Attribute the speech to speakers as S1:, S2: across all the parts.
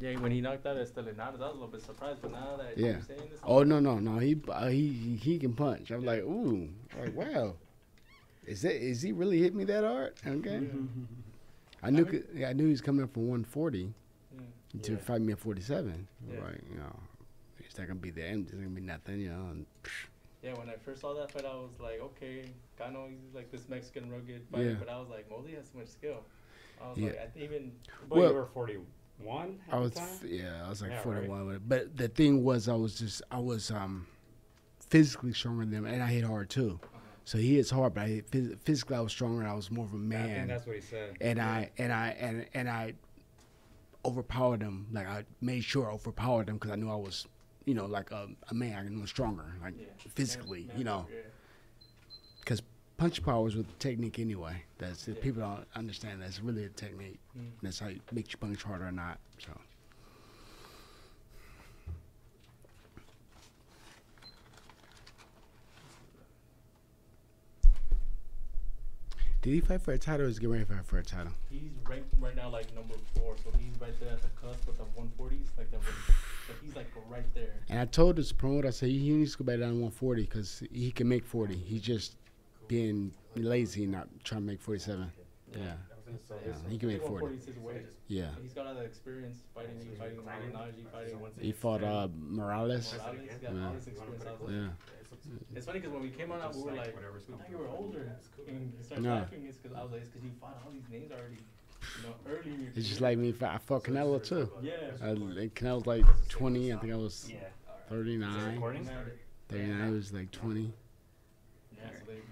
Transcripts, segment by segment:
S1: Yeah, when he knocked out Estelanas, I was a little bit surprised, but now that
S2: Yeah.
S1: you're saying this,
S2: Oh no no no he uh, he he- he can punch. I'm like ooh like wow. Is that is he really hit me that hard? Okay. I knew
S1: I mean-
S2: c- I knew he was coming up from 140
S1: Yeah.
S2: to
S3: Yeah.
S2: fight me at 47.
S1: Yeah.
S2: Right, you know, it's not gonna be the end. It's gonna be nothing, you know. And,
S1: Yeah, when I first saw that fight, I was like, okay, Cano, he's like this Mexican rugged fighter,
S2: Yeah.
S1: but I was like, Mosley has so much skill. I was
S2: Yeah.
S1: like, I think even
S3: But
S2: Well-
S3: you were 41 at
S2: I
S3: the
S2: was yeah, I was like
S3: Yeah,
S2: 41 with it. But the thing was, I was just I was um physically stronger than him, and I hit hard too. So he hits hard, but I hit, physically I was stronger. I was more of a
S3: I think
S2: man,
S3: that's what he said.
S2: and I and I and and I overpowered him. Like I made sure I overpowered him because I knew I was, you know, like a, a man. I was stronger, like
S1: yeah,
S2: physically,
S1: man-
S2: you know. Because punch power is with technique anyway. That's
S1: Yeah.
S2: people don't understand. That's really a technique.
S1: Mm.
S2: That's how you make you punch harder or not. So. Did he fight for a title or is he getting ready to fight for a title?
S1: He's ranked right now like number four, so he's right there at the cusp of the 140s, like the, but he's like right there.
S2: And I told this promoter, I said, he needs to go back down to 140 because he can make 40. He just being lazy, and not trying to make 47. Yeah.
S1: So
S2: Yeah, he can
S1: I
S2: make
S1: think
S2: 40.
S1: 140 is his weight.
S2: Yeah.
S1: He's got all the experience fighting, he fighting Malignaggi, fighting.
S2: He fought uh, Morales.
S1: Morales, he's got
S2: Yeah.
S1: all this experience. Like,
S2: Yeah.
S1: It's funny because when we came on out, we were like, we thought you were older. And he started
S2: No.
S1: laughing. It's because I was like, it's because you fought all these names already, you know, early in your
S2: It's just like me. I I fought Canelo too.
S1: Yeah.
S2: Uh, and Canelo was like 20. I think I was
S3: Yeah.
S2: 39.
S3: recording?
S2: 39 was like 20.
S1: Yeah, so they,
S2: Or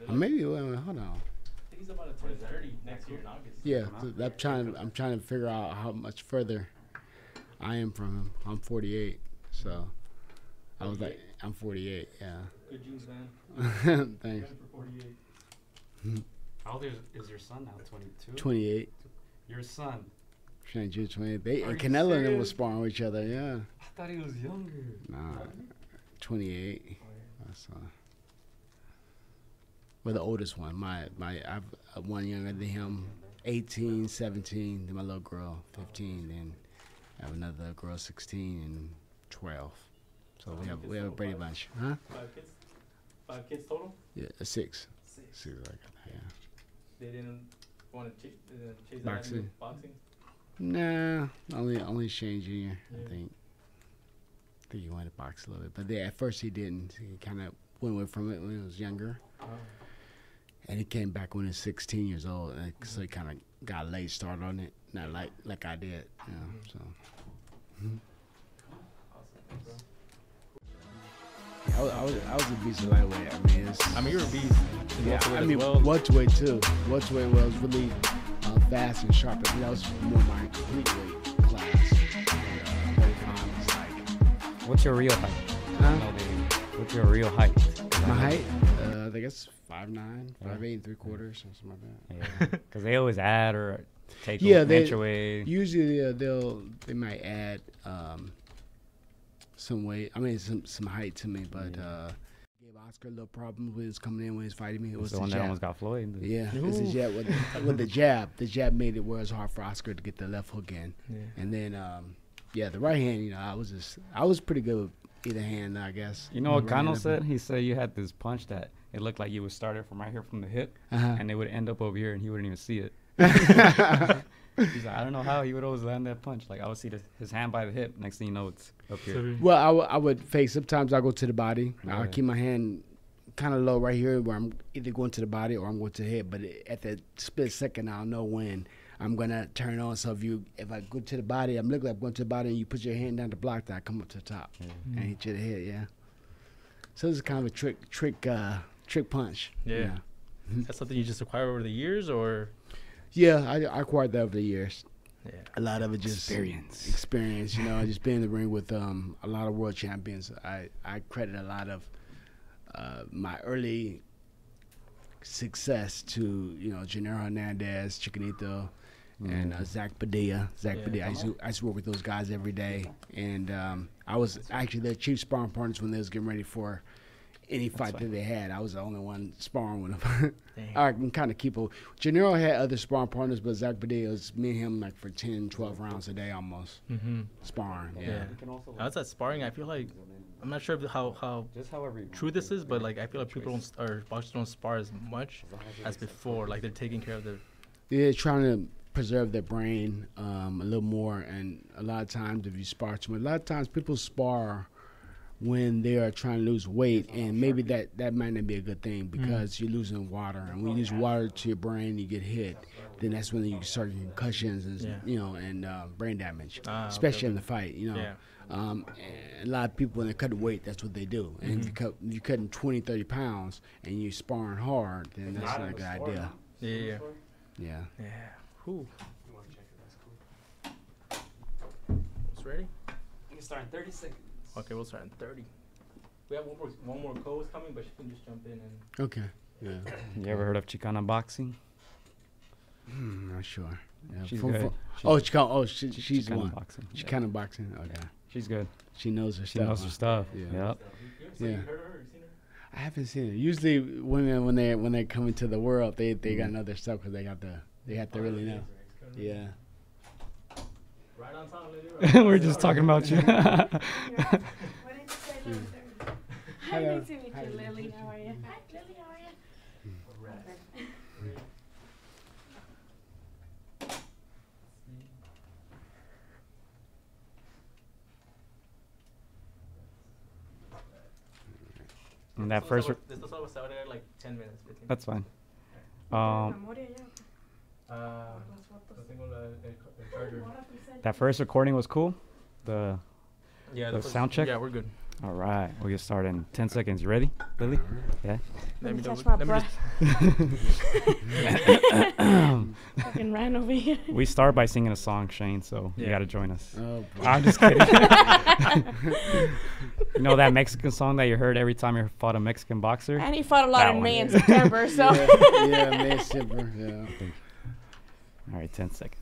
S2: maybe wait, wait, hold on.
S1: He's about to turn 30 next year in August.
S2: Yeah, th- I'm trying. I'm trying to figure out how much further I am from him. I'm 48, so I was like, I'm 48. Yeah.
S1: Good genes, man.
S2: Thanks.
S1: For 48.
S3: How old is, is your son now? 22?
S2: 28.
S3: Your son.
S2: Trying to 28. They
S3: Are
S2: and
S3: you
S2: Canelo and them was
S3: serious?
S2: sparring with each other. Yeah.
S3: I thought he was younger.
S2: Nah. 28. That's uh. Well, the oldest one. My my I've uh, one younger than him. 18, 17. Then my little girl, 15. Then I have another girl, 16 and 12. So we have we have a Brady bunch, huh?
S1: Five kids? Five kids total?
S2: Yeah, a six.
S1: Six.
S2: Six like. Yeah.
S1: They didn't want to ch- uh, chase
S2: Boxing.
S1: that boxing?
S2: Nah, only only Shane Jr. I think. I think he wanted to box a little bit, but yeah, at first he didn't. He kind of went away from it when he was younger,
S1: Oh.
S2: And he came back when he was 16 years old, and so he kind of got a late start on it, not like like I did. You know, so
S1: Awesome, bro.
S2: I was, I was I was a beast of lightweight. I mean, it's,
S1: I mean, you're a beast.
S2: yeah, I mean,
S1: well.
S2: welterweight too. Welterweight was really uh, fast and sharp. I mean, that was more my complete weight class. And, uh, like
S3: What's your real height?
S2: Huh?
S3: What's your real height?
S2: My height, it's five nine,
S3: Yeah.
S2: five eight and three quarters, something like that.
S3: Yeah. Because they always add or take
S2: Yeah,
S3: yeah,
S2: they-
S3: away.
S2: Usually uh, they'll they might add um, some weight. I mean some some height to me, but
S3: Yeah.
S2: uh, gave Oscar a little problem with was coming in when he's fighting me. It was
S3: was the
S2: the
S3: one that almost got Floyd.
S2: Yeah, it's the
S1: Ooh.
S2: jab with, with the jab. The jab made it where it's hard for Oscar to get the left hook in,
S1: Yeah.
S2: and then um, yeah, the right hand. You know, I was just I was pretty good with either hand, I guess.
S3: You know what
S2: Right
S3: Cano said? He said you had this punch that it looked like you would start it from right here from the hip,
S2: Uh-huh.
S3: and it would end up over here, and he wouldn't even see it. He's like, I don't know how he would always land that punch. Like I would see the, his hand by the hip. Next thing you know, it's up here.
S2: Well, I would- I would face. Sometimes I go to the body. I'll keep my hand kind of low right here, where I'm either going to the body or I'm going to the head. But it- at the split second, I'll know when I'm gonna turn on. So if you, if I go to the body, I'm looking like I'm going to the body, and you put your hand down to block that, I come up to the top and hit you the head. Yeah. So this is kind of a trick, trick, uh, trick punch.
S1: Yeah. That's something you just acquire over the years, or
S2: Yeah, I, I acquired that over the years.
S1: yeah,
S2: A lot of it just
S3: Experience.
S2: experience. You know, I just being in the ring with um, a lot of world champions. I, I credit a lot of uh, my early success to you know Genaro Hernandez, Chicanito, and uh, Zach Padilla. Zach
S1: Yeah.
S2: Padilla. I used, to, I used to work with those guys every day, and um, I was actually their chief sparring partners when they was getting ready for any fight that they had. I was the only one sparring with him.
S1: Dang.
S2: I can kind of keep a. Genaro had other sparring partners, but Zach Padilla was me and him like for 10, 12 rounds a day almost
S1: Mm-hmm.
S2: sparring. Yeah.
S1: Yeah. Outside sparring, I feel like I'm not sure how how
S3: Just however
S1: true this is, but like I feel like people don't or boxers don't spar as much as before. Like they're taking care of their
S2: They're trying to preserve their brain um, a little more, and a lot of times if you spar too much, a lot of times people spar when they are trying to lose weight, and maybe that that might not be a good thing because you're losing water, and when you lose water to your brain, you get hit. Then that's when you start getting concussions and
S1: Yeah.
S2: you know and uh, brain damage,
S1: Ah, okay,
S2: especially in the fight. You know,
S1: Yeah.
S2: um, a lot of people when they cut weight, that's what they do. And if you cut, if you're cutting 20, 30 pounds, and you're sparring hard, then that's not a good idea.
S1: yeah yeah
S2: Yeah.
S1: yeah. Who? It's ready.
S3: You can start in 30 seconds.
S1: Okay, we'll start in 30. We have one more one more co-host coming, but she can just jump in and.
S2: Okay. Yeah.
S3: You ever heard of Chicana boxing?
S2: Hmm, not sure. Yeah,
S3: She's
S2: for-
S3: good.
S2: for-
S3: She's
S2: oh, she can, oh, she, she's
S3: Chicana
S2: one.
S3: boxing.
S2: She
S3: yeah.
S2: kind of boxing. Okay.
S3: She's good.
S2: She knows her
S3: She
S2: stuff.
S3: knows her stuff.
S2: Yeah.
S3: Yep.
S1: So
S2: Yeah.
S1: you heard of her? You seen her?
S2: I haven't seen it. Usually, women when they when they come into the world, they they
S3: Mm-hmm.
S2: got another stuff because they got the they have to really know. Yeah.
S1: Right on time, lady. Right
S3: We're just talking about you.
S4: What did you say, Lily? Hi, nice to meet
S2: Hi.
S4: Lily. How are you? Hi, Lily. How are you?
S3: and that
S1: This
S3: first,
S1: this was always out there like 10 minutes, 15
S3: that's fine. Um,
S1: Uh,
S3: That first recording was cool. The
S1: Yeah,
S3: The
S1: that was-
S3: sound check?
S1: Yeah, we're good.
S3: all right, we'll get started in 10 seconds. You ready, Lily? Yeah.
S4: Let me catch my
S1: let
S4: breath.
S1: just-
S4: Fucking ran over here.
S3: we start by singing a song, Shane. So you got to join us.
S2: Oh. boy.
S3: I'm just kidding. you know that Mexican song that you heard every time you fought a Mexican boxer?
S4: And he fought a lot
S3: That
S4: in. May and September, so.
S2: yeah, yeah, man, simper. Yeah.
S3: All right, 10 seconds.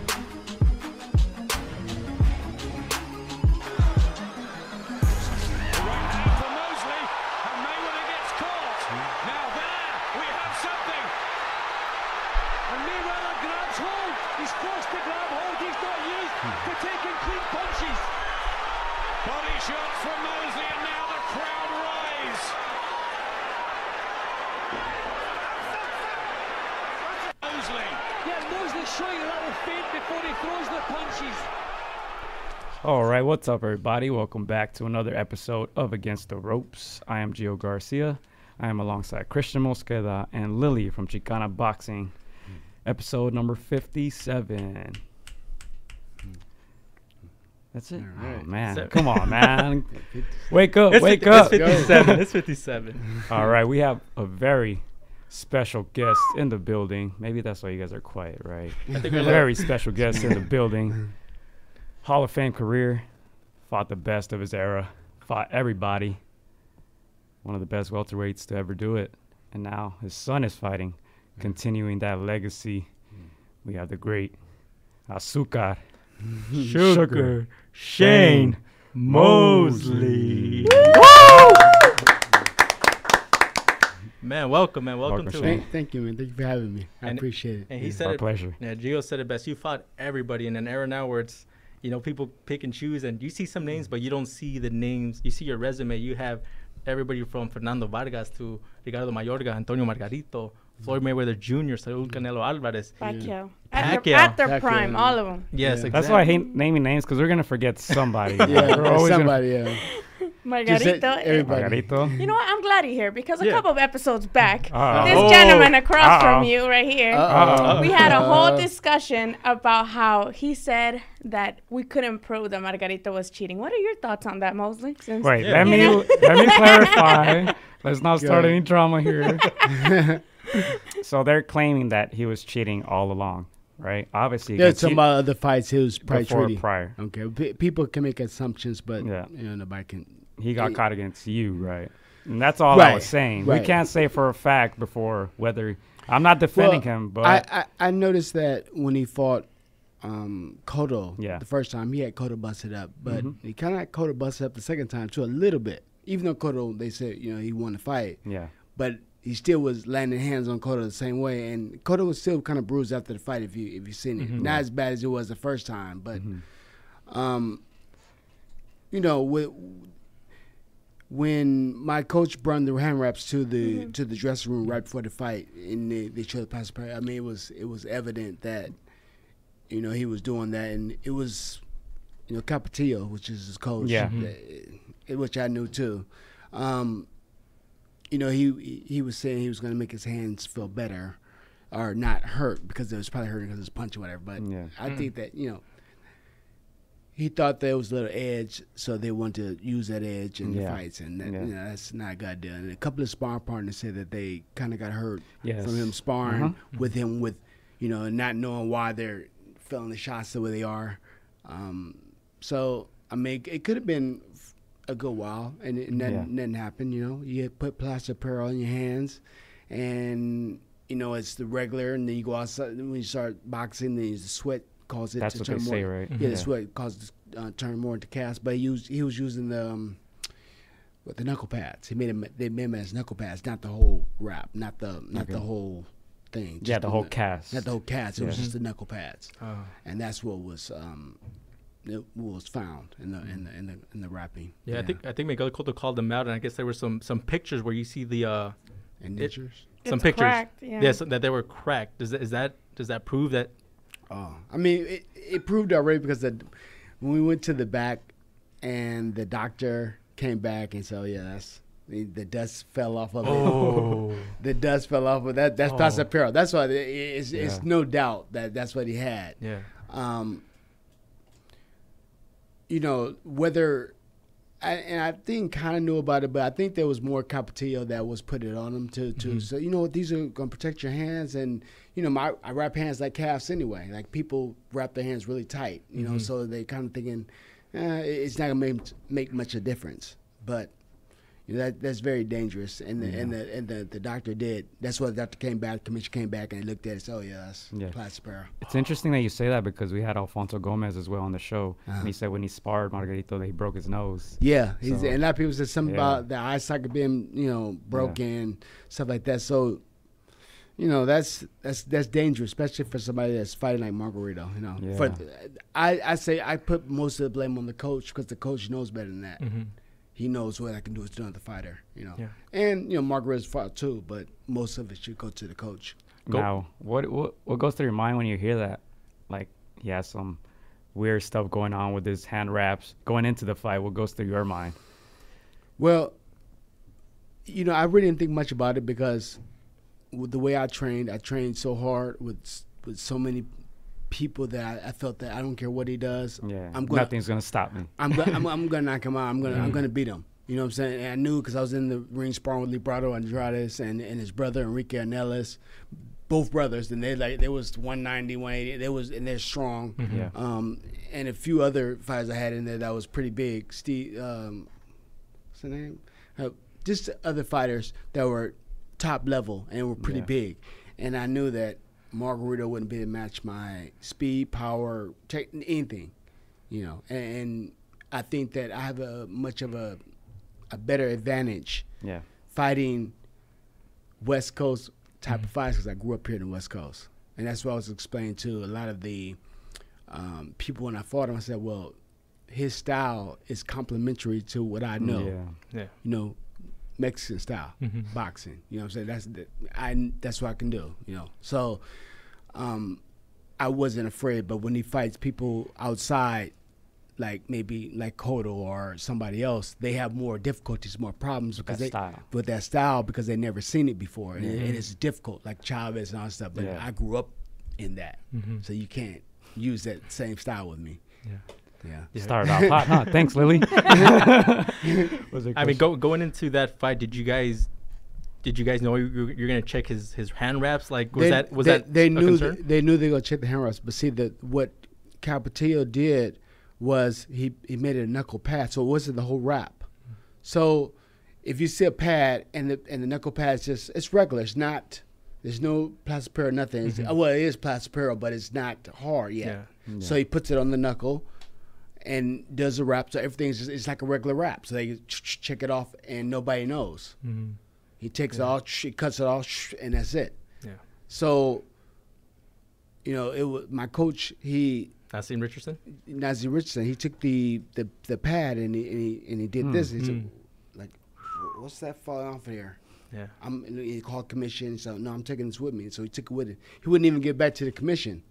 S3: All right, what's up, everybody? Welcome back to another episode of Against the Ropes. I am Gio Garcia. I am alongside Christian Mosqueda and Lily from Chicana Boxing. Episode number 57. That's it.
S2: All oh, right.
S3: Oh, man.
S1: So-
S3: Come on, man. Wake up. wake
S1: fif-
S3: up.
S1: It's 57. it's 57.
S3: All right, we have a very special guest in the building. Maybe that's why you guys are quiet, right?
S1: I think we're
S3: very special guest in the building. Hall of Fame career, fought the best of his era, fought everybody. One of the best welterweights to ever do it. And now his son is fighting, continuing that legacy. We have the great Azúcar, Sugar, Shane Mosley.
S1: Man, welcome, man. Welcome,
S3: Welcome,
S1: to
S3: Shane.
S1: it.
S2: Thank, thank you, man. Thank you for having me. I
S1: And-
S2: appreciate it.
S1: And he
S2: Yeah.
S1: said
S3: Our
S1: it.
S3: pleasure.
S1: Yeah, Gio said it best. You fought everybody in an era now where it's, you know, people pick and choose, and you see some names, but you don't see the names. You see your resume. You have everybody from Fernando Vargas to Ricardo Mayorga, Antonio Margarito, Floyd mm-hmm. Mayweather Jr., Saul Canelo Alvarez.
S4: Pacquiao. At,
S1: Pacquiao.
S4: their, at their
S2: Pacquiao.
S4: prime, all of them.
S1: Yes,
S2: Yeah.
S1: exactly.
S3: That's why I hate naming names because we're gonna forget somebody.
S2: Yeah,
S3: we're always
S2: somebody.
S3: Gonna,
S2: Just
S4: Margarito.
S2: let everybody.
S3: Margarito.
S4: You know what? I'm glad you're here because a
S1: Yeah.
S4: couple of episodes back,
S3: Uh-oh.
S4: this
S1: Oh.
S4: gentleman across
S3: Uh-oh.
S4: from you, right here,
S2: Uh-oh.
S4: we had a whole
S2: Uh,
S4: discussion about how he said that we couldn't prove that Margarito was cheating. What are your thoughts on that, Mosley? Since
S3: Wait,
S1: Yeah.
S3: let me let me clarify. Let's not start
S2: Go.
S3: any drama here. so they're claiming that he was cheating all along, right? Obviously,
S2: There's some other fights he was probably
S3: before
S2: treating.
S3: prior.
S2: Okay, P- people can make assumptions, but
S3: Yeah.
S2: you know nobody can.
S3: He got
S2: Yeah.
S3: caught against you, right? And that's all I was saying. We can't say for a fact before whether I'm not defending
S2: Well,
S3: him, but
S2: I, I I noticed that when he fought um Cotto
S3: Yeah.
S2: the first time, he had Cotto busted up, but
S3: Mhm.
S2: he kind of had Cotto busted up the second time too, a little bit. even though Cotto, they said you know he won the fight,
S3: Yeah.
S2: but he still was landing hands on Cotto the same way, and Cotto was still kind of bruised after the fight. If you if you seen it,
S1: Mhm.
S2: not as bad as it was the first time, but
S3: Mhm.
S2: um, you know, with, when my coach brought the hand wraps to the to the dressing room right before the fight, and they, they showed the pass I mean, it was it was evident that you know he was doing that, and it was you know Capetillo, which is his coach,
S3: Yeah.
S2: uh, which I knew too. Um, you know, he he was saying he was going to make his hands feel better or not hurt because it was probably hurting because it was punch or whatever. But
S3: Yeah.
S2: I think that you know he thought there was a little edge, so they wanted to use that edge in the fights, and that,
S3: Yeah.
S2: you know that's not a good idea. And a couple of sparring partners said that they kind of got hurt
S3: Yes.
S2: from him sparring
S3: Uh-huh.
S2: with him with you know not knowing why they're feeling the shots the way they are. Um, so I mean, it could have been a good while, and, it, nothing,
S3: Yeah.
S2: nothing happened. You know, you put plaster of Paris in your hands, and you know it's the regular, and then you go outside. When you start boxing, then you sweat causes it
S3: That's
S2: to
S3: what
S2: turn
S3: they
S2: more.
S3: say, right?
S2: Yeah, the sweat causes uh, turn more into cast. But he used he was using the um, with the knuckle pads. He made him they made him as knuckle pads, not the whole wrap, not the not the whole thing.
S3: Yeah,
S2: just
S3: the whole cast.
S2: Not the whole cast. It was just the knuckle pads,
S1: Oh.
S2: and that's what was um, it was found in the in the in the, in the wrapping.
S1: Yeah, I think I think Miguel Cotto called them out, and I guess there were some some pictures where you see the uh
S2: and
S1: it- some
S4: It's
S1: pictures.
S4: cracked, yeah.
S1: Yes, that they were cracked. Does that, is that does that prove that?
S2: Oh, I mean, it, it proved already because the, when we went to the back, and the doctor came back and said, "Oh yeah, that's the, dust fell off of it. Oh. the dust fell off of that. That's
S1: Oh.
S2: Perro. That's why it- it's, it's no doubt that that's what he had.
S1: Yeah.
S2: Um, you know whether, I, and I think kind of knew about it, but I think there was more Capetillo that was put it on him to to
S1: Mhm.
S2: so you know what these are gonna protect your hands and you know my I wrap hands like calves anyway. Like people wrap their hands really tight, you know,
S1: Mhm.
S2: so they kind of thinking eh, it's not gonna make make much of a difference, but. You know, that that's very dangerous, and the, and the and the, the doctor did. That's why the doctor came back. The commission came back and looked at it. and said, Oh yeah, that's
S3: Yeah. It's interesting that you say that because we had Alfonso Gomez as well on the show,
S2: Uh-huh.
S3: and he said when he sparred Margarito that he broke his nose.
S2: Yeah, he's,
S3: So-
S2: and a lot of people said something
S3: Yeah.
S2: about the eye socket being, you know, broken, stuff like that. So, you know, that's that's that's dangerous, especially for somebody that's fighting like Margarito. You know,
S3: Yeah.
S2: for I I say I put most of the blame on the coach because the coach knows better than that.
S1: Mm-hmm.
S2: He knows what I can do to another fighter. You know,
S1: Yeah.
S2: and you know Margarito's fought too, but most of it should go to the coach.
S1: Go-
S3: Now, what, what what goes through your mind when you hear that? Like he has some weird stuff going on with his hand wraps going into the fight. What goes through your mind?
S2: Well, you know, I really didn't think much about it because with the way I trained, I trained so hard with with so many people that I, I felt that I don't care what he does.
S3: Yeah,
S2: I'm gonna
S3: nothing's gonna stop me.
S2: I'm gonna I'm, I'm gonna knock him out. I'm gonna I'm
S3: Mhm.
S2: gonna beat him. You know what I'm saying? And I knew because I was in the ring sparring with Librado Andrades and, and his brother Enrique Ornelas, both brothers, and they like they was 190, 180. They was and they're strong.
S1: Mm-hmm.
S3: Yeah.
S2: Um, and a few other fighters I had in there that was pretty big. Steve, um, what's the name? Uh, just other fighters that were top level and were pretty
S3: Yeah.
S2: big. And I knew that Margarito wouldn't be able to match my speed, power, tech, anything, you know. And, and I think that I have a much of a a better advantage
S3: Yeah,
S2: fighting West Coast type
S1: Mm-hmm.
S2: of fights because I grew up here in the West Coast, and that's what I was explaining to a lot of the um, people when I fought him. I said, "Well, his style is complementary to what I know.
S3: Yeah,
S1: Yeah.
S2: You know, Mexican style
S1: Mhm.
S2: boxing. You know what I'm saying? That's the, I that's what I can do. You know, so um, I wasn't afraid. But when he fights people outside, like maybe like Cotto or somebody else, they have more difficulties, more problems because
S3: that
S2: they
S3: style.
S2: with that style because they never seen it before, and, it- and it's difficult, like Chavez and all that stuff. But
S3: Yeah.
S2: I grew up in that,
S1: Mhm.
S2: so you can't use that same style with me.
S1: Yeah.
S2: Yeah.
S1: Yeah.
S3: started off hot, huh? Thanks, Lily. Was
S1: I mean,
S3: question?
S1: go, going into that fight, did you guys, did you guys know you, you- you're gonna check his, his hand wraps? Like, was
S2: they,
S1: that was
S2: they,
S1: that
S2: they
S1: a
S2: knew
S1: concern?
S2: th- they knew they were gonna check the hand wraps, but see that what Capetillo did was he he made it a knuckle pad, so it wasn't the whole wrap. So if you see a pad and the and the knuckle pad's just it's regular, it's not. There's no plaster of Paris, nothing. It's, mm-hmm. Well, it is plaster of Paris, but it's not hard yet.
S1: Yeah.
S2: So he puts it on the knuckle, and does a rap. So everything's just it's like a regular rap. So they ch- ch- check it off, and nobody knows.
S1: Mhm.
S2: He takes it off, sh- cuts it off, and that's it.
S1: Yeah.
S2: So, you know, it was my coach. He
S1: Naazim Richardson.
S2: Naazim Richardson. He took the the, the pad and he, and he and he did this. He said,
S1: mm.
S2: like, what's that falling off of here?
S1: Yeah.
S2: I'm he called commission. So no, I'm taking this with me. So he took it with him. He wouldn't even get back to the commission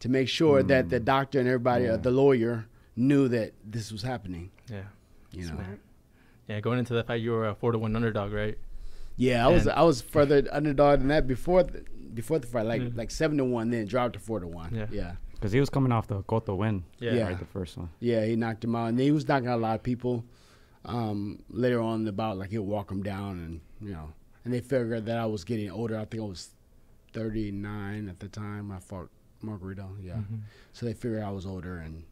S2: to make sure that the doctor and everybody, uh, the lawyer, knew that this was happening.
S1: Yeah.
S2: You know.
S1: Yeah. Going into the fight, you were a four to one underdog, right?
S2: Yeah, I was I was further underdog than that before the, before the fight, like
S1: Mhm.
S2: like seven to one, then dropped to four to one.
S1: Yeah.
S2: yeah,
S3: Because he was coming off the Cotto win.
S1: Yeah.
S2: Yeah.
S3: Right, the first one.
S2: yeah. He knocked him out, and he was knocking out a lot of people. Um, later on in the bout, like he'll walk him down, and you know, and they figured that I was getting older. I think I was thirty nine at the time. I fought Margarito. Yeah,
S1: Mhm.
S2: so they figured I was older, and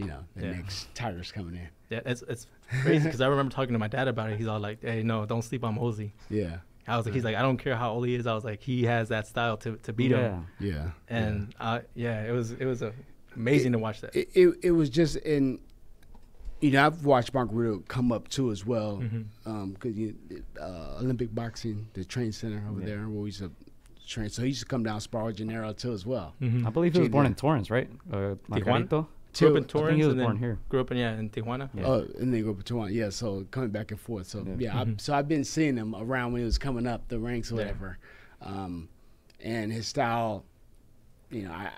S2: you know, the
S1: Yeah.
S2: next Tiger's coming in.
S1: Yeah. It's it's crazy because I remember talking to my dad about it. He's all like, "Hey, no, don't sleep on Mosey."
S2: Yeah,
S1: I was like, he's like, I don't care how old he is. I was like, he has that style to, to beat him.
S3: Yeah.
S2: yeah,
S1: And uh, yeah, it was it was a, amazing to watch that.
S2: it, it, it was just in you know I've watched Margarito come up too as well because you uh, Olympic boxing the train center over
S3: Yeah.
S2: there where we used to train so he used to come down spar with Genaro too as well
S1: Mhm.
S3: I believe he was
S2: Gee,
S3: born in Torrance, right? Uh, Margarito.
S1: Grew up in
S2: Two-
S1: Torrance
S3: he was
S1: and
S3: born here.
S1: grew up in yeah in Tijuana.
S3: Yeah.
S2: oh and then go to one yeah so coming back and forth so
S3: Yeah.
S2: yeah, I,
S1: Mhm.
S2: so I've been seeing him around when he was coming up the ranks or
S1: Yeah.
S2: whatever um, and his style you know I, I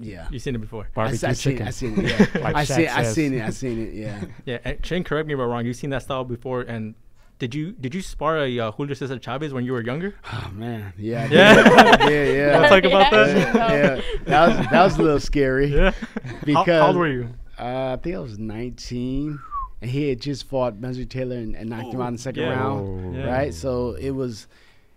S2: yeah
S1: You seen it before.
S2: I,
S3: Barbecue
S2: I seen
S3: chicken.
S2: it I seen it yeah
S3: Like
S2: I
S3: Shaq
S2: seen I seen it I seen it yeah
S1: Yeah, and Shane, correct me if I'm wrong. You've seen that style before, and did you did you spar a uh, Julio Cesar Chavez when you were younger?
S2: Oh man, yeah, I
S1: Yeah.
S2: yeah, yeah.
S1: Wanna talk about that?
S4: I
S2: yeah, that was that was a little scary.
S1: Yeah.
S2: because
S1: how, how old were you?
S2: Uh, I think I was 19, and he had just fought Benji Taylor and, and knocked him out in the second
S1: yeah.
S2: round,
S3: Oh.
S1: Yeah.
S2: right? So it was,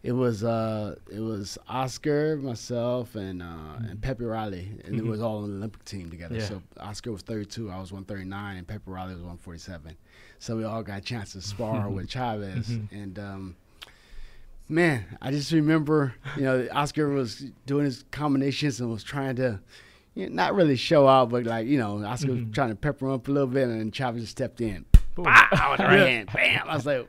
S2: it was, uh, it was Oscar, myself, and uh, and Pepe Reilly, and it
S1: Mhm.
S2: was all on the Olympic team together.
S1: Yeah.
S2: So Oscar was 32, I was 139, and Pepe Reilly was 147. So we all got a chance to spar with Chavez,
S1: Mhm.
S2: and. Um, Man, I just remember, you know, Oscar was doing his combinations and was trying to, you know, not really show out, but like, you know, Oscar was
S1: Mhm.
S2: trying to pepper him up a little bit, and then Chavez just stepped in.
S1: Boom.
S2: Pow, with the right hand, bam! I was like,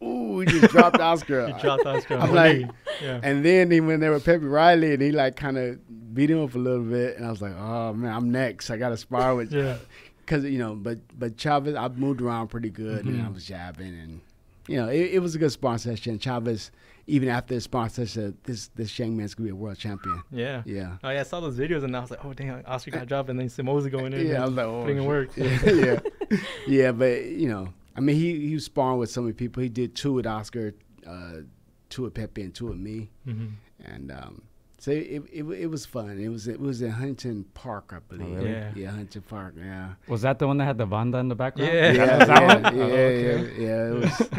S2: ooh, he just dropped Oscar.
S1: You dropped Oscar.
S2: I'm like,
S1: yeah.
S2: and then he went there with Pepe Reilly, and he like kind of beat him up a little bit, and I was like, oh man, I'm next. I got to spar with,
S1: Yeah.
S2: Because you know, but but Chavez, I moved around pretty good, and I
S1: Mhm.
S2: was jabbing, and you know, it, it was a good session. Chavez, even after the session, this this young man's gonna be a world champion.
S1: Yeah.
S2: Yeah.
S1: Oh yeah, I saw those videos and I was like, oh damn, Oscar got dropped and then Simosi going in.
S2: Yeah, I was like, oh,
S1: putting in work.
S2: Yeah, yeah, yeah. But you know, I mean, he he was sparring with so many people. He did two with Oscar, uh, two with Pepe, and two with me,
S1: hmm
S2: and um, so it, it it was fun. It was it was in Huntington Park, I believe.
S3: Oh, really?
S1: Yeah.
S2: yeah, Huntington Park. Yeah.
S3: Was that the one that had the banda in the background?
S1: Yeah.
S2: Yeah, yeah, yeah,
S3: Oh, okay.
S2: yeah, It was.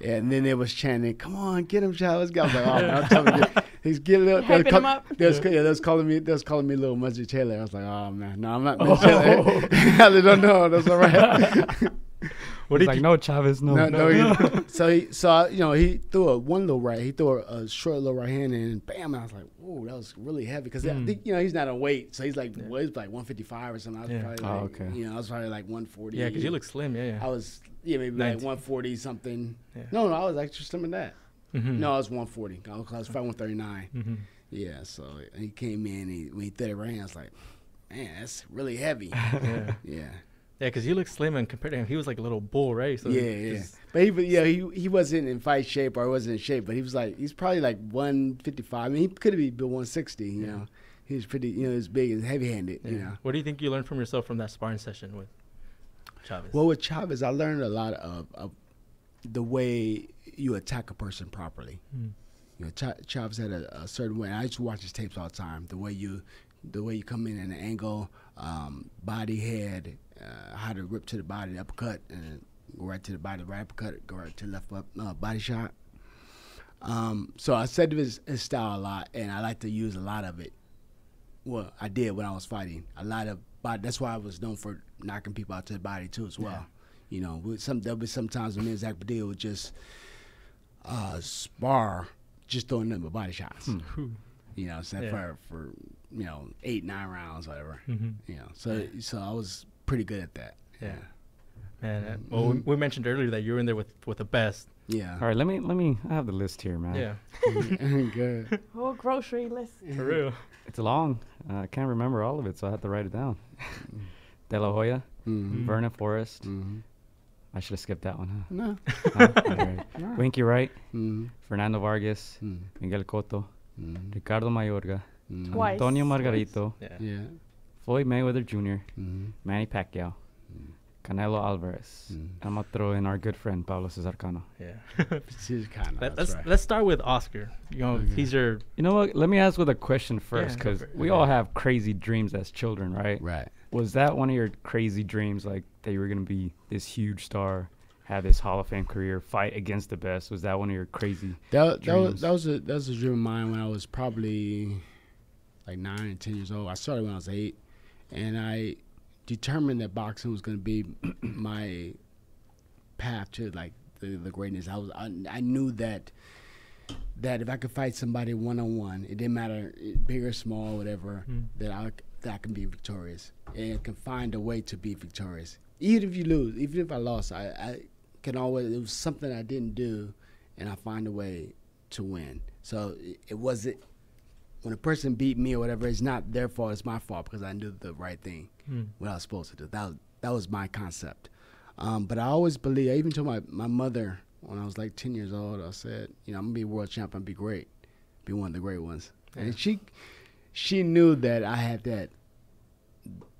S2: Yeah, and then they was chanting, "Come on, get him, child. Let's go." I was like, "Oh, man, I'm telling you, he's getting little." they was
S4: Hyping
S2: call-
S4: him up.
S2: They was, yeah, they was calling me. They was calling me little Muzzy Taylor. I was like, "Oh man, no, I'm not Muzzy Taylor." Oh. I don't know. That's all right.
S1: What
S3: He's
S1: did
S3: like,
S1: you?
S3: no, Chavez, no.
S2: no, no, he, so he, so I, you know, he threw a one little right. He threw a, a short little right hand, and bam! I was like, "Whoa, that was really heavy." Because I
S1: Mm.
S2: think you know he's not a weight, so he's like,
S1: Yeah.
S2: well, he's like 155 or something. I was
S1: Yeah.
S2: probably
S3: Oh,
S2: like,
S3: okay.
S2: you know, I was probably like 140.
S1: Yeah, because you look slim. Yeah, yeah.
S2: I
S1: yeah.
S2: was yeah maybe like 140 something.
S1: Yeah.
S2: No, no, I was actually slim than that.
S1: Mhm.
S2: No, I was 140. I was, I was probably 139.
S1: Mhm.
S2: Yeah, so he came in. He, when he threw it right, hand, I was like, man, that's really heavy.
S1: Yeah.
S2: yeah,
S1: Yeah, because you look slim and compared to him, he was like a little bull, right? So
S2: yeah,
S1: he
S2: yeah. But he, yeah, he he wasn't in fight shape or wasn't in shape, but he was like he's probably like 155. I mean, he could have been 160. You
S1: Yeah.
S2: know, he was pretty. You know, he's big and heavy handed.
S1: yeah.
S2: You know.
S1: What do you think you learned from yourself from that sparring session with Chavez?
S2: Well, with Chavez, I learned a lot of, of the way you attack a person properly.
S1: Mm.
S2: You know, Cha- Chavez had a, a certain way. I used to watch his tapes all the time. The way you, the way you come in at an angle, um, body, head, uh, how to rip to the body, the uppercut, and go right to the body, right uppercut, go right to the left up, uh, body shot. Um, so I said his, his style a lot, and I like to use a lot of it. Well, I did when I was fighting. A lot of body. That's why I was known for knocking people out to the body too, as well. You know, with some there'll be sometimes when me and Zach Padilla would just uh, spar, just throwing them body shots. You know, so
S1: Yeah.
S2: for for you know eight nine rounds, whatever.
S1: Mhm.
S2: You know, so so I was pretty good at that.
S1: Yeah. Man, uh, well, we, we mentioned earlier that you were in there with with the best.
S2: Yeah.
S3: All right, let me let me. I have the list here, man.
S1: Yeah,
S2: good.
S4: Oh, grocery list.
S1: for real.
S3: It's long. Uh, I can't remember all of it, so I have to write it down. De La Hoya,
S2: Mm-hmm.
S3: Vernon Forrest.
S2: Mm-hmm.
S3: I should have skipped that one,
S2: No.
S3: huh? No? All right.
S2: No.
S3: Winky Wright,
S2: Mm-hmm.
S3: Fernando Vargas, Miguel Cotto,
S2: Mm-hmm.
S3: Ricardo Mayorga,
S4: Twice.
S3: Antonio Margarito,
S1: Yeah.
S2: Yeah.
S3: Floyd Mayweather Jr.,
S2: Mm-hmm.
S3: Manny Pacquiao, Canelo Alvarez.
S2: Mm.
S3: I'm gonna throw in our good friend Pablo Cesar Cano.
S1: Yeah.
S2: She's kind
S1: Let, us
S2: right.
S1: let's start with Oscar. You know,
S2: Okay.
S1: he's your
S3: You know what? Let me ask with a question first, because
S1: for it.
S3: we
S1: Okay.
S3: all have crazy dreams as children, right?
S2: Right.
S3: Was that one of your crazy dreams, like that you were gonna be this huge star, have this Hall of Fame career, fight against the best? Was that one of your crazy?
S2: That that was
S3: dreams.
S2: that was a that was a dream of mine when I was probably like nine and ten years old. I started when I was eight, and I determined that boxing was going to be my path to like the, the greatness. I was I, I knew that that if I could fight somebody one on one, it didn't matter big or small, whatever,
S1: Mm.
S2: that I that I can be victorious and can find a way to be victorious. Even if you lose, even if I lost, I, I can always. It was something I didn't do, and I find a way to win. So it, it wasn't when a person beat me or whatever. It's not their fault. It's my fault because I knew the right thing,
S1: Mm.
S2: what I was supposed to do. That was, that was my concept. Um, but I always believe. I even told my my mother when I was like ten years old. I said, you know, I'm gonna be a world champion. Be great. Be one of the great ones.
S1: Yeah.
S2: And she she knew that I had that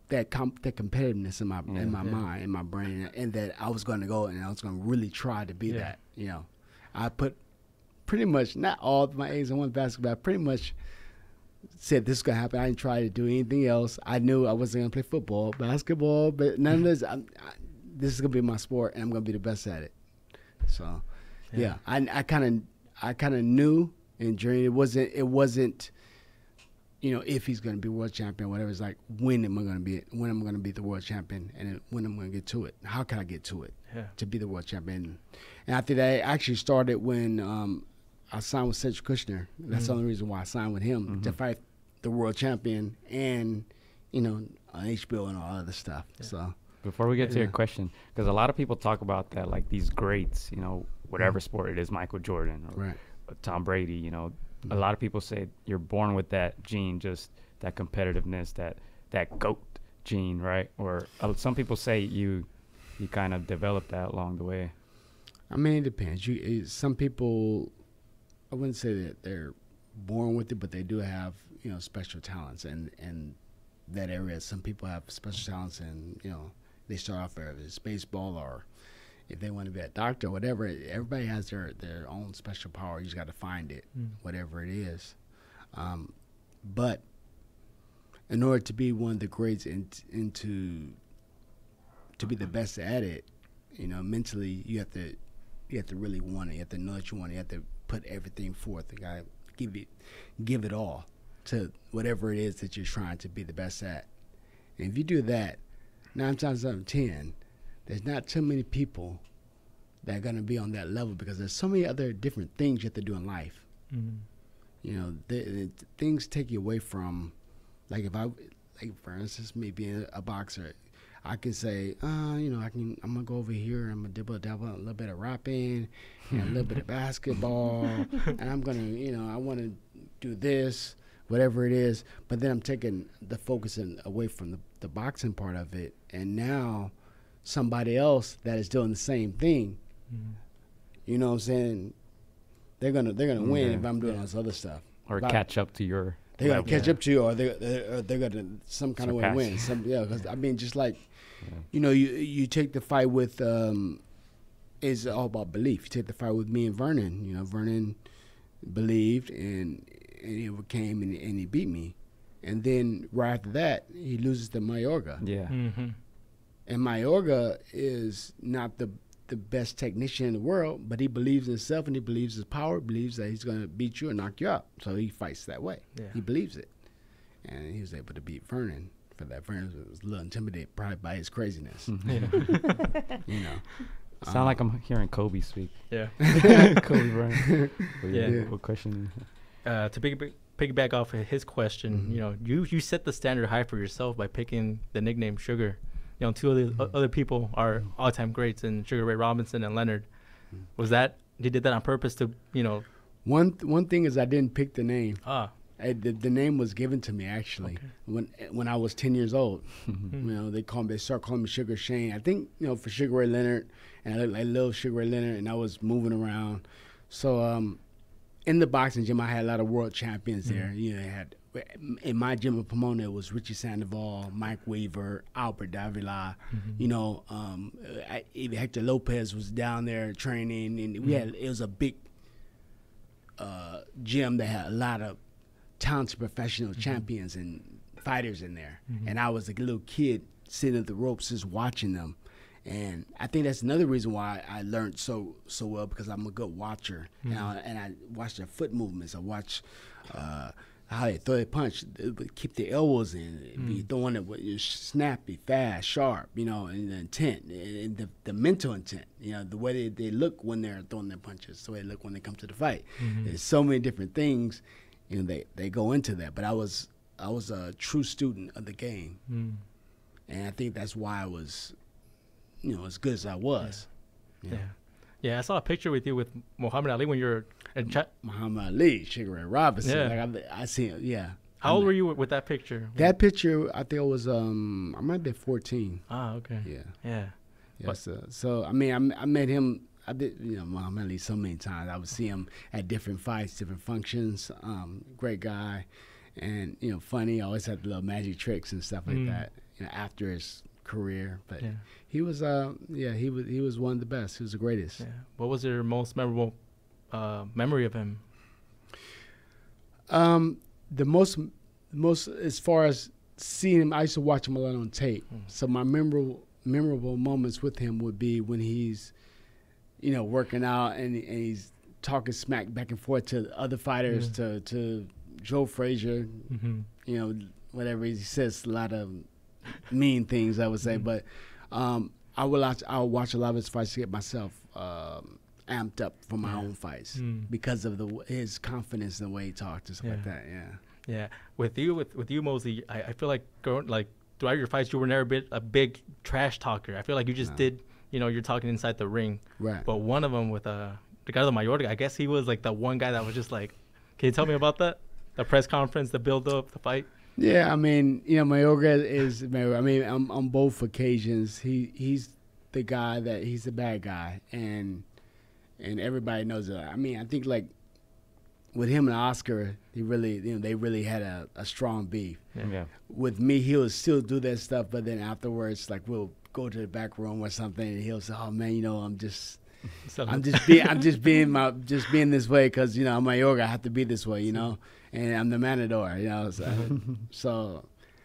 S2: that comp- that competitiveness in my
S3: Yeah.
S2: in my
S1: Yeah.
S2: mind, in my brain, and that I was going to go and I was going to really try to be that. You know, I put pretty much not all of my eggs in one basket, but I pretty much said this is to happen. I didn't try to do anything else. I knew I wasn't to play football, basketball, but none of this. I'm, I, this is to be my sport, and I'm to be the best at it. So,
S1: Yeah.
S2: yeah, I I kind of I kind of knew and dreamed. It wasn't it wasn't you know if he's to be world champion, whatever. It's like when am I to be it? When am I to be the world champion? And when am I to get to it? How can I get to it
S1: Yeah.
S2: to be the world champion? And I think that actually started when um, I signed with Cedric Kushner. That's the
S1: Mhm.
S2: only reason why I signed with him to
S3: Mhm.
S2: fight the world champion and you know on HBO and all other stuff.
S1: Yeah.
S2: So
S3: Before we get to your question, because a lot of people talk about that, like these greats, you know, whatever sport it is, Michael Jordan or
S2: right.
S3: Tom Brady, you know, a
S2: Mhm.
S3: lot of people say you're born with that gene, just that competitiveness, that that goat gene, right? Or uh, some people say you you kind of develop that along the way.
S2: I mean, it depends. You, it, some people, I wouldn't say that they're born with it, but they do have you know special talents, and and that area. Some people have special talents, and you know they start off it's baseball or if they want to be a doctor, or whatever. Everybody has their their own special power. You just got to find it,
S1: Mm.
S2: whatever it is. Um, but in order to be one of the greats and into to be the best at it, you know, mentally you have to you have to really want it. You have to know that you want it. You have to put everything forth. You gotta give it give it all to whatever it is that you're trying to be the best at. And if you do that, nine times out of ten, there's not too many people that are gonna be on that level because there's so many other different things you have to do in life
S1: Mm.
S2: you know, th- th- things take you away from, like if I, like for instance, me being a boxer, I can say, uh, you know, I can, I'm gonna go over here, I'm gonna dibble dabble a little bit of rapping, and a little bit of basketball, and I'm gonna, you know, I want to do this, whatever it is, but then I'm taking the focus in, away from the, the boxing part of it, and now somebody else that is doing the same thing,
S1: Mm.
S2: you know what I'm saying? They're gonna they're gonna win if I'm doing
S1: Yeah.
S2: all this other stuff.
S3: Or
S2: Right.
S3: catch up to your
S2: They're gonna catch
S1: Yeah.
S2: up to you, or they're they're, they're gonna some kind of way win. Some yeah, because I mean, just like
S3: Yeah.
S2: you know, you you take the fight with um, it's all about belief. You take the fight with me and Vernon. You know, Vernon believed and and he came and, and he beat me, and then right after that he loses to Mayorga,
S3: Yeah.
S1: Mm-hmm.
S2: and Mayorga is not the the best technician in the world, but he believes in himself and he believes his power, believes that he's gonna beat you and knock you out. So he fights that way.
S1: Yeah.
S2: He believes it. And he was able to beat Vernon for that. Vernon was a little intimidated probably by his craziness.
S1: Yeah.
S2: you know.
S3: Sound like
S2: Um,
S3: I'm hearing Kobe speak.
S1: yeah.
S3: Kobe Bryant. But
S1: Yeah.
S2: Yeah.
S3: What question?
S1: Uh, to piggyback, piggyback off of his question,
S2: Mhm.
S1: you know, you you set the standard high for yourself by picking the nickname Sugar. You you know, two other o- other people are all-time greats and Sugar Ray Robinson and Leonard. Was that you did that on purpose to, you know,
S2: One one thing is I didn't pick the name.
S1: ah,
S2: I, the, the name was given to me actually
S1: Okay.
S2: when when I was ten years old. you know, they called me, they started calling me Sugar Shane. I think you know for Sugar Ray Leonard, and I, I love Sugar Ray Leonard, and I was moving around. So um, in the boxing gym, I had a lot of world champions there. You know, I had in my gym of Pomona it was Richie Sandoval, Mike Weaver, Albert Davila. You know, um, I, even Hector Lopez was down there training, and we had it was a big uh, gym that had a lot of talented professional mm-hmm. champions and fighters in there. Mm-hmm. And I was a little kid sitting at the ropes just watching them. And I think that's another reason why I learned so so well because I'm a good watcher and, mm-hmm. I, and I watch their foot movements. I watch uh, how they throw their punch, they keep their elbows in, be mm. throwing it with snappy, fast, sharp, you know, and the intent and, and the, the mental intent, you know, the way they, they look when they're throwing their punches, the way they look when they come to the fight. There's so many different things, you know, they, they go into that. But I was I was a true student of the game,
S1: mm,
S2: and I think that's why I was, you know, as good as I was.
S1: yeah. yeah, I saw a picture with you with Muhammad Ali when you were in chat.
S2: Muhammad Ali, Sugar Ray Robinson.
S1: Yeah.
S2: Like I, I see him. Yeah.
S1: How old were you with, that picture?
S2: That picture, I think it was um, I might have been 14.
S1: Ah, okay.
S2: Yeah.
S1: Yeah.
S2: Yeah. So, so I mean, I, I met him. I did, you know, Muhammad Ali so many times. I would see him at different fights, different functions. Um, great guy, and you know, funny. Always had little magic tricks and stuff like
S1: Mm.
S2: that. You know, after his career, but
S1: Yeah.
S2: he was, uh, yeah, he was, he was one of the best. He was the greatest.
S1: Yeah. What was your most memorable uh, memory of him?
S2: Um, the most, most as far as seeing him, I used to watch him a lot on tape.
S1: Mm.
S2: So my memorable, memorable moments with him would be when he's, you know, working out and, and he's talking smack back and forth to other fighters, to to Joe Frazier.
S1: Mm-hmm.
S2: You know, whatever he says, a lot of mean things I would say, but um, I will watch. I will watch a lot of his fights to get myself. Um, amped up for my
S1: Yeah.
S2: own fights
S1: Mm.
S2: because of the his confidence and the way he talked and stuff like that. Yeah.
S1: Yeah, with you, with with you, Mosey, I, I feel like growing like throughout your fights, you were never a bit a big trash talker. I feel like you just
S2: No.
S1: did, you know, you're talking inside the ring.
S2: Right.
S1: But one of them with uh, Ricardo Mayorga, I guess he was like the one guy that was just like, can you tell me about that? The press conference, the build up, the fight.
S2: Yeah, I mean, you know, Mayorga is. I mean, on, on both occasions, he he's the guy that he's the bad guy, and and everybody knows that. I mean, I think like with him and Oscar, he really, you know, they really had a, a strong beef.
S3: Yeah.
S2: With me, he'll still do that stuff, but then afterwards, like we'll go to the back room or something, and he'll say, "Oh man, you know, I'm just." I'm just being I'm just being my just being this way because you know I'm Mayorga. I have to be this way, you know, and I'm the Matador, you know. So, so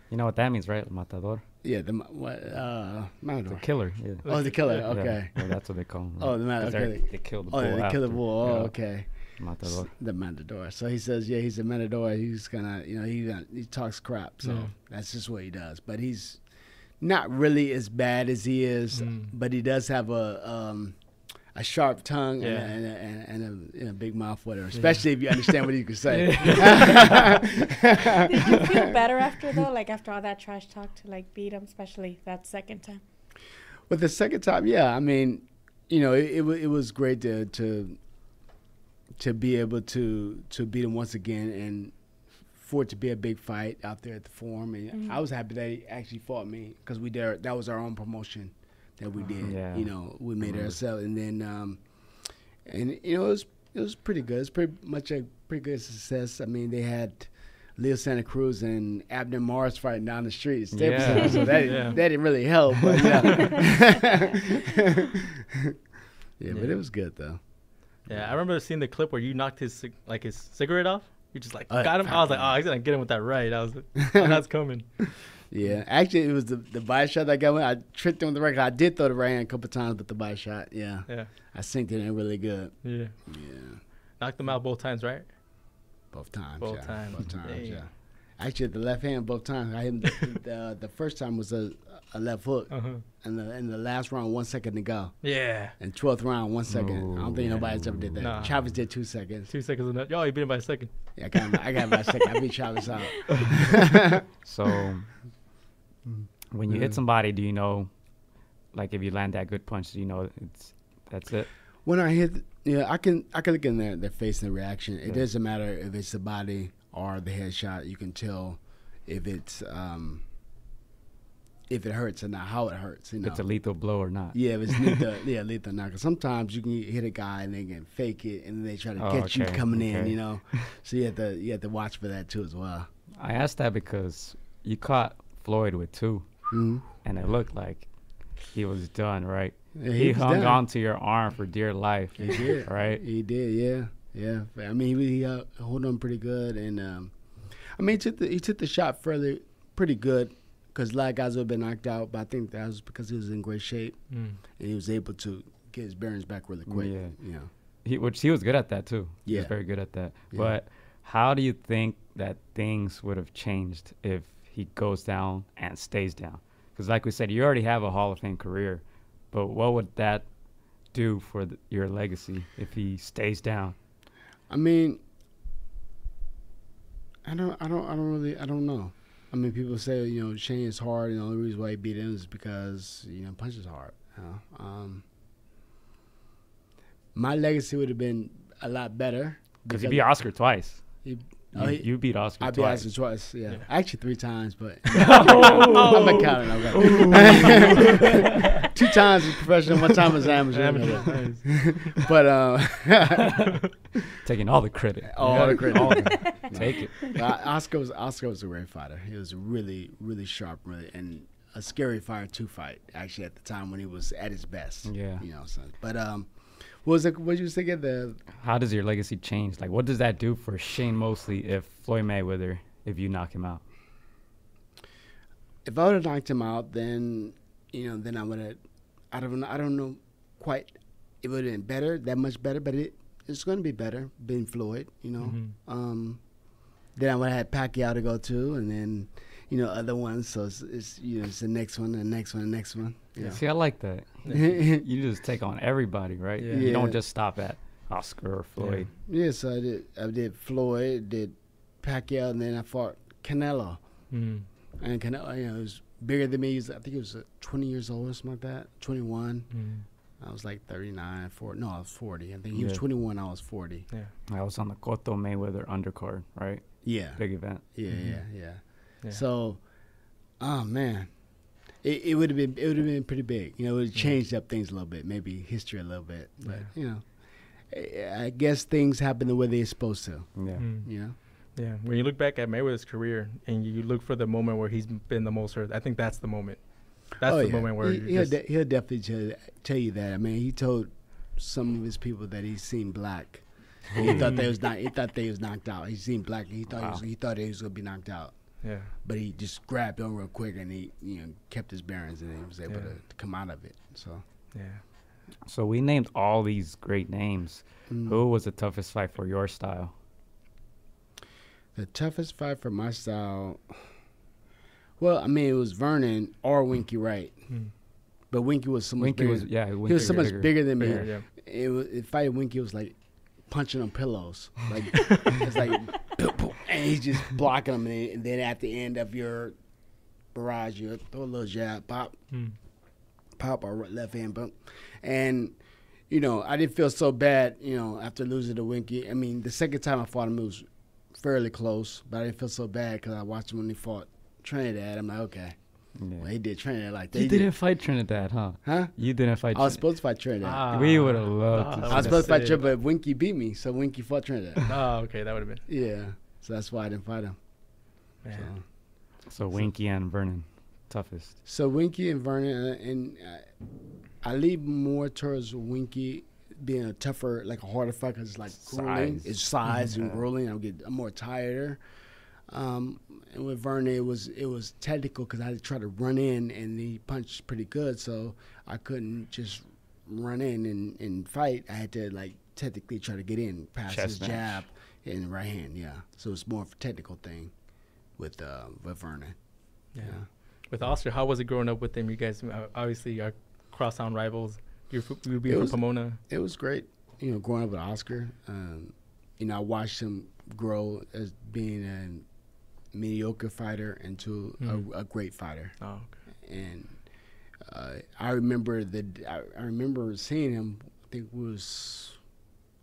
S3: You know what that means, right? Matador.
S2: yeah, the ma- what uh
S3: The killer. Yeah.
S2: Oh, the killer. Okay.
S3: Yeah, that's what they call him.
S2: Oh, the
S3: matador. They're-
S2: okay.
S3: They kill the bull.
S2: Oh,
S3: bull.
S2: yeah, the killer
S3: after.
S2: bull. Oh, okay.
S3: Matador.
S2: The Matador. So he says, yeah, he's a Matador. He's gonna, you know, he gonna- he talks crap. So
S1: Yeah.
S2: that's just what he does. But he's not really as bad as he is.
S1: Mm.
S2: But he does have a um, a sharp tongue
S1: Yeah.
S2: and, a, and, a, and, a, and a, big mouth, whatever. Especially if you understand what he can say.
S4: Did you feel better after though? Like after all that trash talk to like beat him, especially that second time.
S2: But the second time, yeah, I mean, you know, it, it, wa- it was great to to to be able to to beat him once again and for it to be a big fight out there at the forum. And I was happy that he actually fought me because we did that was our own promotion that we did.
S3: Yeah.
S2: You know, we made it
S3: Remember.
S2: ourselves, and then um, and you know it was it was pretty good. It's pretty much a pretty good success. I mean, they had. Leo Santa Cruz and Abner Mares fighting down the street. at
S3: Yeah.
S2: So that,
S1: Yeah.
S2: that didn't really help. But yeah, yeah, but it was good though.
S1: yeah, I remember seeing the clip where you knocked his like his cigarette off. You just like
S2: Oh,
S1: got him. I was like, oh, he's gonna get him with that right. I was, like, oh, that's coming.
S2: Yeah, actually, it was the the body shot that got me. I tricked him with the right. I did throw the right hand a couple times with the body shot. Yeah,
S1: Yeah,
S2: I synced it in really good.
S1: yeah.
S2: Yeah,
S1: Knocked him out both times, right?
S2: both times.
S1: Both
S2: yeah.
S1: times.
S2: Both times.
S1: Damn.
S2: Yeah. Actually, the left hand both times. I hit him. The, the, the first time was a, a left hook,
S1: Uh huh.
S2: and the and the last round one second to go,
S1: Yeah.
S2: and twelfth round one second. I don't think
S3: Ooh.
S2: nobody's ever did that.
S1: Nah.
S2: Travis did two seconds.
S1: Two seconds enough. Yo, he beat him by a second.
S2: Yeah, I got him, I got him by a second. I beat Travis out.
S3: So, When you hit somebody, do you know, like if you land that good punch, do you know it's that's it?
S2: When I hit, yeah, I can I can look in their their face and their reaction. It
S3: Yeah.
S2: doesn't matter if it's the body or the headshot. You can tell if it's um if it hurts or not, how it hurts. You know,
S3: it's a lethal blow or not.
S2: yeah, if it's lethal, yeah, lethal not. 'Cause sometimes you can hit a guy and they can fake it, and then they try to
S3: Oh,
S2: catch you
S3: okay,
S2: coming in. You know, so you have to you have to watch for that too as well.
S3: I asked that because you caught Floyd with two,
S2: Mm-hmm.
S3: and it looked like he was done, right?
S2: Yeah,
S3: he
S2: was
S3: hung
S2: down.
S3: on to your arm for dear life,
S2: He did.
S3: right?
S2: He did, yeah, yeah. I mean, he, he uh, hold on pretty good, and um, I mean, he took the he took the shot further pretty good because a lot of guys would have been knocked out, but I think that was because he was in great shape
S1: Mm.
S2: and he was able to get his bearings back really quick.
S3: Yeah.
S2: you know.
S3: He, which he was good at that too. Yeah, He was very good at that.
S2: Yeah.
S3: But how do you think that things would have changed if he goes down and stays down? Because like we said, you already have a Hall of Fame career, but what would that do for th- your legacy if he stays down?
S2: I mean, I don't, I don't, I don't really, I don't know. I mean, people say you know Shane is hard, and the only reason why he beat him is because you know punches hard. You know? um, my legacy would have been a lot better
S3: Because you beat Oscar twice.
S2: He,
S3: You,
S2: oh, he-
S3: you beat Oscar
S2: I beat
S3: twice.
S2: Oscar twice. Yeah.
S1: Yeah.
S2: actually three times, but I'm not counting. Okay. Two times as professional, one time as amateur.
S1: Amateur,
S2: but uh,
S3: Taking all the credit.
S2: all the credit.
S3: All the- Take it.
S2: Uh, Oscar was Oscar was a great fighter. He was really really sharp, really, and a scary fighter to fight. Actually, at the time when he was at his best.
S3: Yeah.
S2: You know. So, but um, what was it? What did you think of the?
S3: How does your legacy change? Like, what does that do for Shane Mosley if Floyd Mayweather, if you knock him out?
S2: If I would have knocked him out, then you know, then I would have. I don't. know- I don't know quite. It would have been better, that much better, but it it's going to be better being Floyd. You know.
S1: Mhm.
S2: Um, then I would have had Pacquiao to go to, and then you know other ones. So it's, it's you know it's the next one, the next one, the next one. Yeah.
S3: See, I like that. You just take on everybody, right?
S1: Yeah.
S3: You don't just stop at Oscar or Floyd.
S2: Yeah, so I did. I did Floyd, did Pacquiao, and then I fought Canelo.
S1: Mm.
S2: And Canelo, you know, he was bigger than me. He was, I think he was uh, 20 years old or something like that. 21.
S1: Mm.
S2: I was like 39, 40. No, I was 40. I think he was 21. I was 40. Yeah.
S3: I was on the Cotto Mayweather undercard, right?
S2: Yeah.
S3: Big event.
S2: Yeah,
S1: Mhm.
S2: yeah, yeah,
S1: Yeah.
S2: So, oh man, it, it would have been it would have been pretty big. You know, it would have changed up things a little bit, maybe history a little bit. But
S1: Yeah.
S2: you know, I, I guess things happen the way they're supposed to.
S3: Yeah.
S1: Mm.
S2: You know.
S1: Yeah, when you look back at Mayweather's career and you look for the moment where he's been the most hurt, I think that's the moment. That's
S2: Oh,
S1: the
S2: yeah.
S1: moment where
S2: he,
S1: you're
S2: he'll,
S1: just,
S2: de- he'll definitely tell, tell you that. I mean, he told some of his people that he's seen black. he thought they was not. He thought they was knocked out. He seen black. He thought he, was, he thought he was gonna be knocked out.
S1: yeah,
S2: But he just grabbed on real quick and he you know kept his bearings and he was able
S1: Yeah.
S2: to, to come out of it. So.
S1: yeah.
S3: So we named all these great names.
S2: mm.
S3: Who was the toughest fight for your style?
S2: The toughest fight for my style. Well, I mean, it was Vernon or Winky Wright,
S1: Mm.
S2: but Winky was so much
S3: Winky
S2: bigger.
S3: was yeah. Winky
S2: he was so much bigger, than me.
S1: Bigger, yeah.
S2: It was it fighting Winky was like punching on pillows. Like it's like, and he's just blocking them, and then, and then at the end of your barrage, you throw a little jab, pop,
S1: Mm.
S2: pop or left hand bump, and you know I didn't feel so bad, you know, after losing to Winky. I mean, the second time I fought him, it was fairly close, but I didn't feel so bad because I watched him when he fought Trinidad. I'm like, okay, well, he did Trinidad like that.
S3: You
S2: He did-
S3: didn't fight Trinidad, huh?
S2: huh?
S3: You didn't fight.
S2: I was
S3: Trinidad.
S2: supposed to fight Trinidad.
S1: Ah,
S3: We would've loved to
S1: ah,
S3: see
S2: I was supposed to fight. Trinidad, but Winky beat me, so Winky fought Trinidad.
S1: Oh, okay, that would have been.
S2: yeah, so that's why I didn't fight him.
S1: Man.
S2: So.
S3: So Winky and Vernon, toughest.
S2: So Winky and Vernon, uh, and uh, I lead more towards Winky being a tougher, like a harder fight because it's like grueling.
S3: Size.
S2: It's size and
S3: Yeah.
S2: grueling. I'm get I'm more tired. Um, and with Vernon, it was it was technical because I had to try to run in, and he punched pretty good, so I couldn't just run in and, and fight. I had to like technically try to get in past
S3: Chest
S2: his
S3: match.
S2: jab and the right hand. Yeah, so it's more of a technical thing with uh, with Vernon.
S1: Yeah.
S2: Yeah.
S1: With Oscar, how was it growing up with him? You guys uh, obviously are cross crosstown rivals. You're f- you being
S2: It
S1: from
S2: was-
S1: Pomona.
S2: it was great, you know, growing up with Oscar. Um, you know, I watched him grow as being a mediocre fighter into
S1: Mhm.
S2: a, a great fighter,
S1: Oh,
S2: and uh, I remember the I, I remember seeing him. I think it was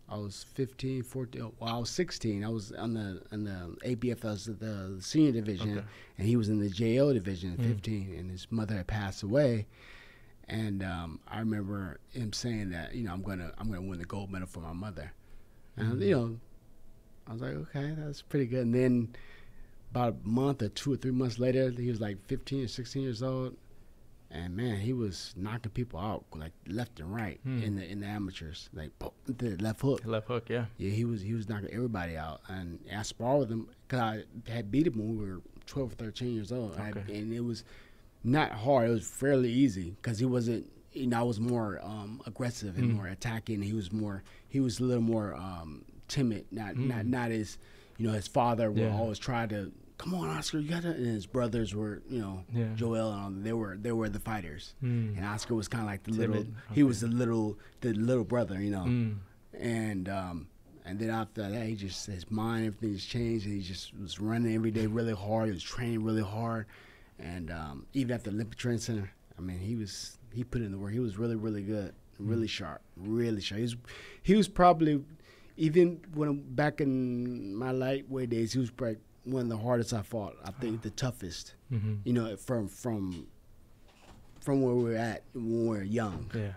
S2: I was 15, 14. oh, Well, I was 16. I was on the on the ABF, I was the senior division,
S1: Okay.
S2: and he was in the JO division at
S1: Mm.
S2: 15, and his mother had passed away. And um, I remember him saying that, you know, I'm gonna I'm gonna win the gold medal for my mother. And you know, I was like, okay, that's pretty good. And then about a month or two or three months later, he was like 15 or 16 years old, and man, he was knocking people out like left and right
S1: Hmm.
S2: in the in the amateurs, like the left hook.
S1: Left hook, yeah.
S2: Yeah, he was he was knocking everybody out, and I sparred with him because I had beat him when we were 12 or 13 years old, I and it was not hard. It was fairly easy because he wasn't. You know, I was more um, aggressive and
S1: Mm.
S2: more attacking. He was more. He was a little more um, timid. Not not
S1: Mm.
S2: not as. You know, his father would
S1: Yeah.
S2: always try to. Come on, Oscar, you gotta. And his brothers were, you know,
S1: Yeah.
S2: Joel and all, they were they were the fighters,
S1: Mm.
S2: and Oscar was kind of like the
S1: Timid,
S2: little. He was the little the little brother, you know
S1: Mm.
S2: and um, and then after that, he just his mind, everything just changed, and he just was running every day really hard. He was training really hard, and um, even at the Olympic Training Center, I mean, he was he put in the work. He was really really good, really sharp, really sharp. He was he was probably even when back in my lightweight days, he was probably one of the hardest I fought. I think the toughest.
S1: Mm-hmm.
S2: You know, from from from where we are at when we are young.
S1: Yeah.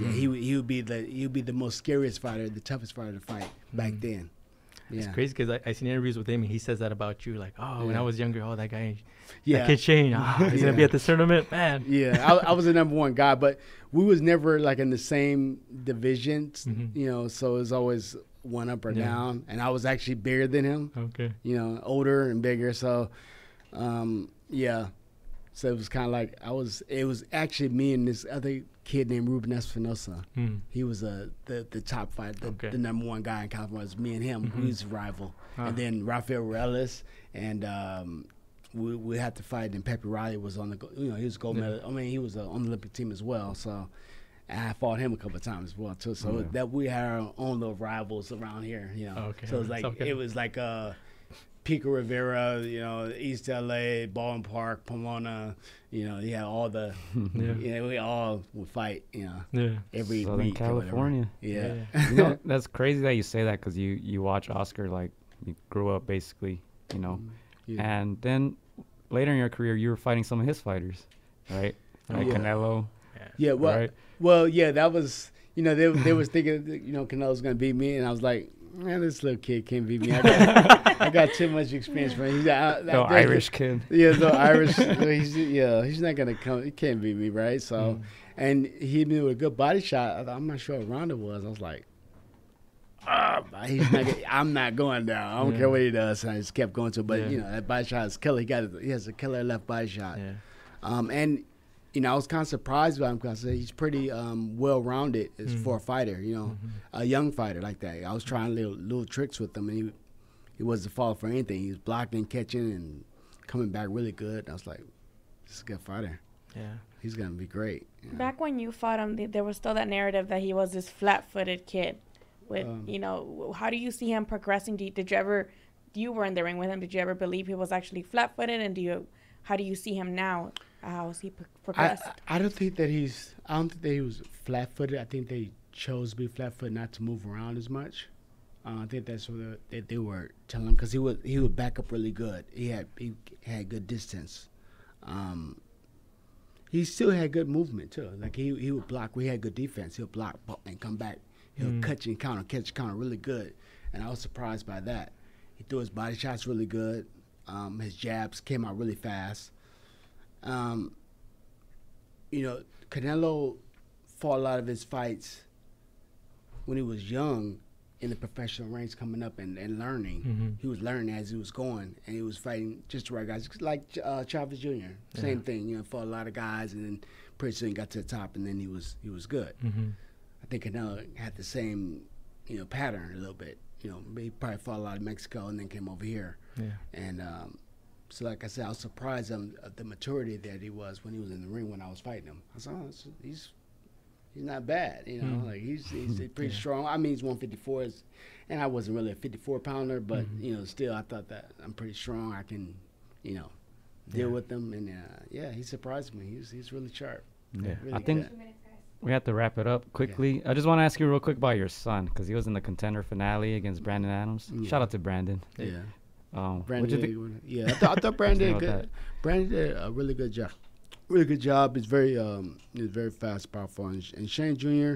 S2: Yeah, he would he would be the he would be the most scariest fighter, the toughest fighter to fight back
S1: Mhm.
S2: then.
S1: It's
S2: Yeah,
S1: crazy because I, I seen interviews with him and he says that about you. Like, oh, when I was younger, oh, that guy,
S2: yeah,
S1: that kid Shane, ah, he's gonna be at the tournament, man.
S2: yeah. I, I was the number one guy, but we was never like in the same divisions,
S1: Mhm.
S2: you know. So it was always one up or
S1: Yeah.
S2: down, and I was actually bigger than him,
S1: Okay.
S2: you know, older and bigger. So, um, yeah. So it was kind of like I was. It was actually me and this other kid named Ruben Espinosa.
S1: Mm.
S2: He was uh, the the top fight, the,
S1: Okay.
S2: the number one guy in California. It was me and him.
S1: Mhm.
S2: He was a rival,
S1: Ah.
S2: and then Rafael Ruelas and um, we we had to fight. And Pepe Reilly was on the you know he was gold
S1: Yeah.
S2: medal. I mean he was uh, on the Olympic team as well. So and I fought him a couple of times as well too. So
S3: Yeah.
S2: that we had our own little rivals around here. You know,
S1: Okay.
S2: so it was like
S1: Okay.
S2: it was like uh. Pico Rivera, you know, East LA, Baldwin Park, Pomona, you know, you had all the,
S1: Yeah.
S2: you know, we all would fight, you know,
S1: Yeah.
S2: every
S3: Southern
S2: week. or whatever.
S3: California.
S2: Yeah.
S3: you know, that's crazy that you say that because you you watch Oscar like you grew up basically, you know, mm,
S2: Yeah.
S3: and then later in your career you were fighting some of his fighters, right? Oh, like
S2: Yeah.
S3: Canelo,
S2: Yeah, well,
S3: right?
S2: well, yeah, that was, you know, they they was thinking, that, you know, Canelo's gonna beat me, and I was like, man, this little kid can't beat me. I got, I got too much experience for him. He's uh,
S3: No Irish kid.
S2: Yeah, no Irish. he's, yeah, he's not gonna come. He can't beat me, right? So,
S1: Mm.
S2: and he hit me with a good body shot. I, I'm not sure what round it was. I was like. Ah, he's not, I'm not going down. I don't
S1: Yeah.
S2: care what he does. And I just kept going to, it. but
S1: Yeah.
S2: you know that body shot is killer. He got, he has a killer left body shot.
S1: Yeah.
S2: Um, and you know, I was kind of surprised by him because he's pretty um, well rounded as
S1: Mhm.
S2: for a fighter. You know,
S1: Mhm.
S2: a young fighter like that. I was trying little little tricks with him, and he he wasn't falling for anything. He was blocking, catching, and coming back really good. I was like, this is a good fighter.
S1: Yeah.
S2: He's gonna be great. you know.
S4: Back when you fought him, there was still that narrative that he was this flat-footed kid. With
S2: Um,
S4: you know, how do you see him progressing? Did, did you ever, you were in the ring with him? Did you ever believe he was actually flat-footed? And do you, how do you see him now? How has he pro-
S2: I,
S4: progressed?
S2: I don't think that he's. I don't think that he was flat footed. I think they chose to be flat footed, not to move around as much. Uh, I think that's what they, that they were telling him because he would he would back up really good. He had he had good distance. Um, he still had good movement too. Like he he would block. We had good defense. He'll block and come back. He'll
S1: Mm.
S2: catch and counter, catch counter really good. And I was surprised by that. He threw his body shots really good. Um, his jabs came out really fast. Um, you know, Canelo fought a lot of his fights when he was young in the professional ranks coming up and, and learning.
S1: Mhm.
S2: He was learning as he was going, and he was fighting just the right guys, like uh, Chavez Jr. Same
S1: Yeah.
S2: thing, you know, fought a lot of guys, and then pretty soon got to the top, and then he was he was good.
S1: Mm-hmm.
S2: I think Canelo had the same, you know, pattern a little bit. You know, he probably fought a lot in Mexico and then came over here.
S1: Yeah.
S2: And um, so, like I said, I was surprised at the maturity that he was when he was in the ring when I was fighting him. I said, oh, he's he's not bad, you know,
S1: Mm.
S2: like he's he's pretty
S1: Yeah.
S2: strong. I mean, he's 154, is- and I wasn't really a 54 pounder, but
S1: Mhm.
S2: you know, still I thought that I'm pretty strong. I can, you know, deal
S1: Yeah.
S2: with him, and uh, yeah, he surprised me. He's he's really sharp.
S3: Yeah.
S2: Really
S3: I think
S2: good.
S3: we have to wrap it up quickly. I just want to ask you real quick about your son because he was in the contender finale against Brandon Adams.
S2: Yeah.
S3: Shout out to Brandon.
S2: Yeah,
S3: Um,
S2: Brandon.
S3: you think?
S2: Yeah, I thought, I thought Brandon did good. Brandon did a really good job. Really good job. He's very um he's very fast, powerful, and, and Shane Jr.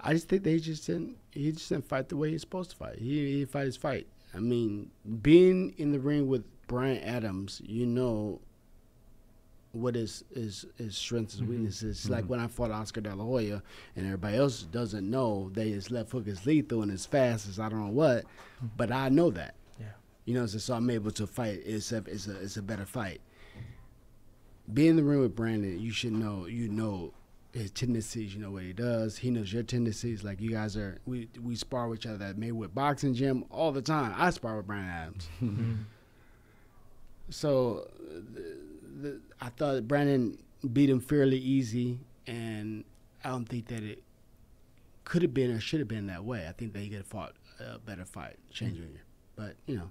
S2: I just think they just didn't he just didn't fight the way he's supposed to fight. He he fight his fight. I mean, being in the ring with Brian Adams, you know what his his his strengths and weaknesses. It's like when I fought Oscar De La Hoya, and everybody else doesn't know that his left hook is lethal and as fast as I don't know what, but I know that. You know, so, so I'm able to fight. It's a it's a it's a better fight. Be in the ring with Brandon. You should know. You know his tendencies. You know what he does. He knows your tendencies. Like you guys are. We we spar with each other at Maywood Boxing Gym all the time. I spar with Brandon Adams. So, uh, the, the, I thought Brandon beat him fairly easy, and I don't think that it could have been or should have been that way. I think that he could have fought a better fight, Shane Jr. But you know,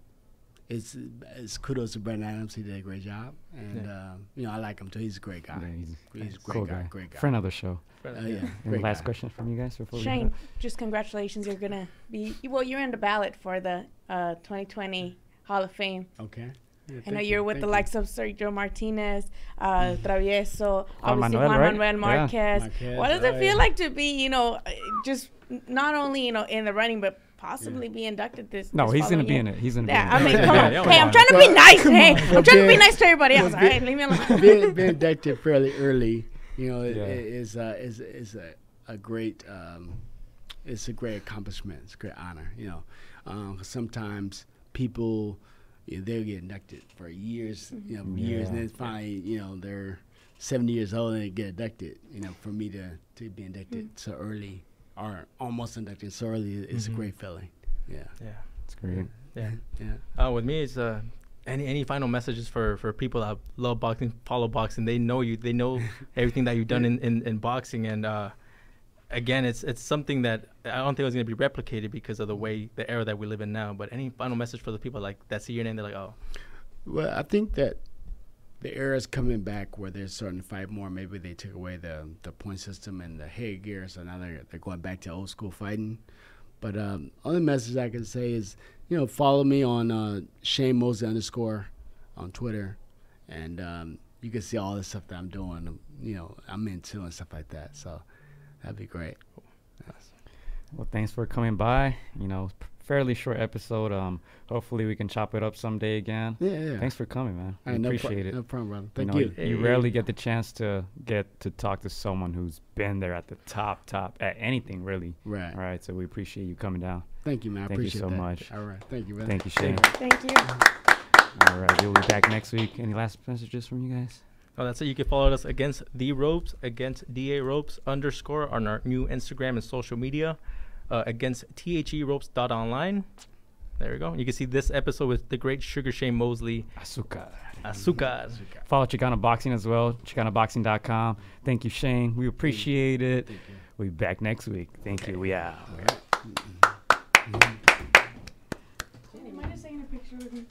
S2: it's it's kudos to Brandon Adams. He did a great job, and
S1: Yeah.
S2: uh, you know I like him too. He's a great guy.
S3: Yeah, he's,
S2: He's a great
S3: cool
S2: guy,
S3: guy.
S2: great guy.
S3: Friend of the show.
S2: Uh, yeah,
S3: Any
S2: great
S3: last
S2: guy.
S3: question from you guys before we
S4: Shane, just congratulations. You're gonna be well. You're in the ballot for the uh, 2020 Hall of Fame.
S2: Okay. Yeah,
S4: I know you're
S2: you,
S4: with
S2: thank
S4: the
S2: you.
S4: likes of Sergio Martinez, uh, Travieso, obviously
S3: Manuel,
S4: Juan
S3: right?
S4: Manuel
S3: Yeah.
S4: Marquez.
S2: Marquez,
S4: What does it
S2: oh,
S4: feel
S2: yeah.
S4: like to be, you know, uh, just not only you know in the running, but possibly be inducted this?
S3: No,
S4: this
S3: he's gonna
S4: following
S3: be in it. He's gonna
S4: Yeah, I
S3: be in
S4: mean, come
S1: Yeah,
S4: on.
S1: yeah,
S4: hey, I'm trying to be nice. Hey. I'm trying to be nice to everybody else.
S2: well,
S4: All
S2: Ben-
S4: right, leave me alone.
S2: being, being inducted fairly early, you know,
S3: Yeah.
S2: i- is uh, is is a, a great um, it's a great accomplishment. It's a great honor, you know. Um, 'cause sometimes people you know, they'll get inducted for years, you know, years, and then finally, you know, they're seventy years old and they get inducted. You know, for me to to be inducted so early or almost inducted so early, it's a great feeling. Yeah,
S1: Yeah.
S3: It's great.
S1: Yeah.
S2: yeah.
S1: Uh, with me, it's uh, any any final messages for for people that love boxing, follow boxing. They know you. They know everything that you've done in, in, in boxing, and uh, again, it's it's something that I don't think it was going to be replicated because of the way the era that we live in now. But any final message for the people like that see your name, they're like, oh,
S2: Well, I think that the era is coming back where they're starting to fight more. Maybe they took away the the point system and the head gear, so now they're they're going back to old school fighting. But um, only message I can say is, you know, follow me on uh, Shane Mosley underscore on Twitter, and um, you can see all the stuff that I'm doing. You know, I'm into and stuff like that. So that'd be great.
S3: Well, thanks for coming by. You know, fairly short episode. Um, hopefully we can chop it up someday again.
S2: Yeah, yeah.
S3: Thanks for coming, man.
S2: I
S3: We
S2: right, no pro-
S3: appreciate it.
S2: No problem, brother.
S3: You
S2: Thank
S3: know,
S2: you.
S3: You rarely get the chance to get to talk to someone who's been there at the top, top at anything really.
S2: Right.
S3: All right, so we appreciate you coming down.
S2: Thank you, man. I
S3: Thank you
S2: appreciate
S3: so
S2: that.
S3: much.
S2: All right. Thank you, man.
S3: Thank you, Shane.
S4: Thank you.
S3: All right, we'll be back next week. Any last messages from you guys?
S1: oh, that's it. You can follow us against the ropes, against da ropes underscore on our new Instagram and social media, uh, against the ropes dot online. There we go. You can see this episode with the great Sugar Shane Mosley,
S3: Azúcar.
S1: Azúcar.
S3: Follow Chicano Boxing as well, ChicanoBoxing.com. Thank you, Shane. We appreciate it. We'll be back next week. Thank you. We out.
S4: Am I just taking a picture with me?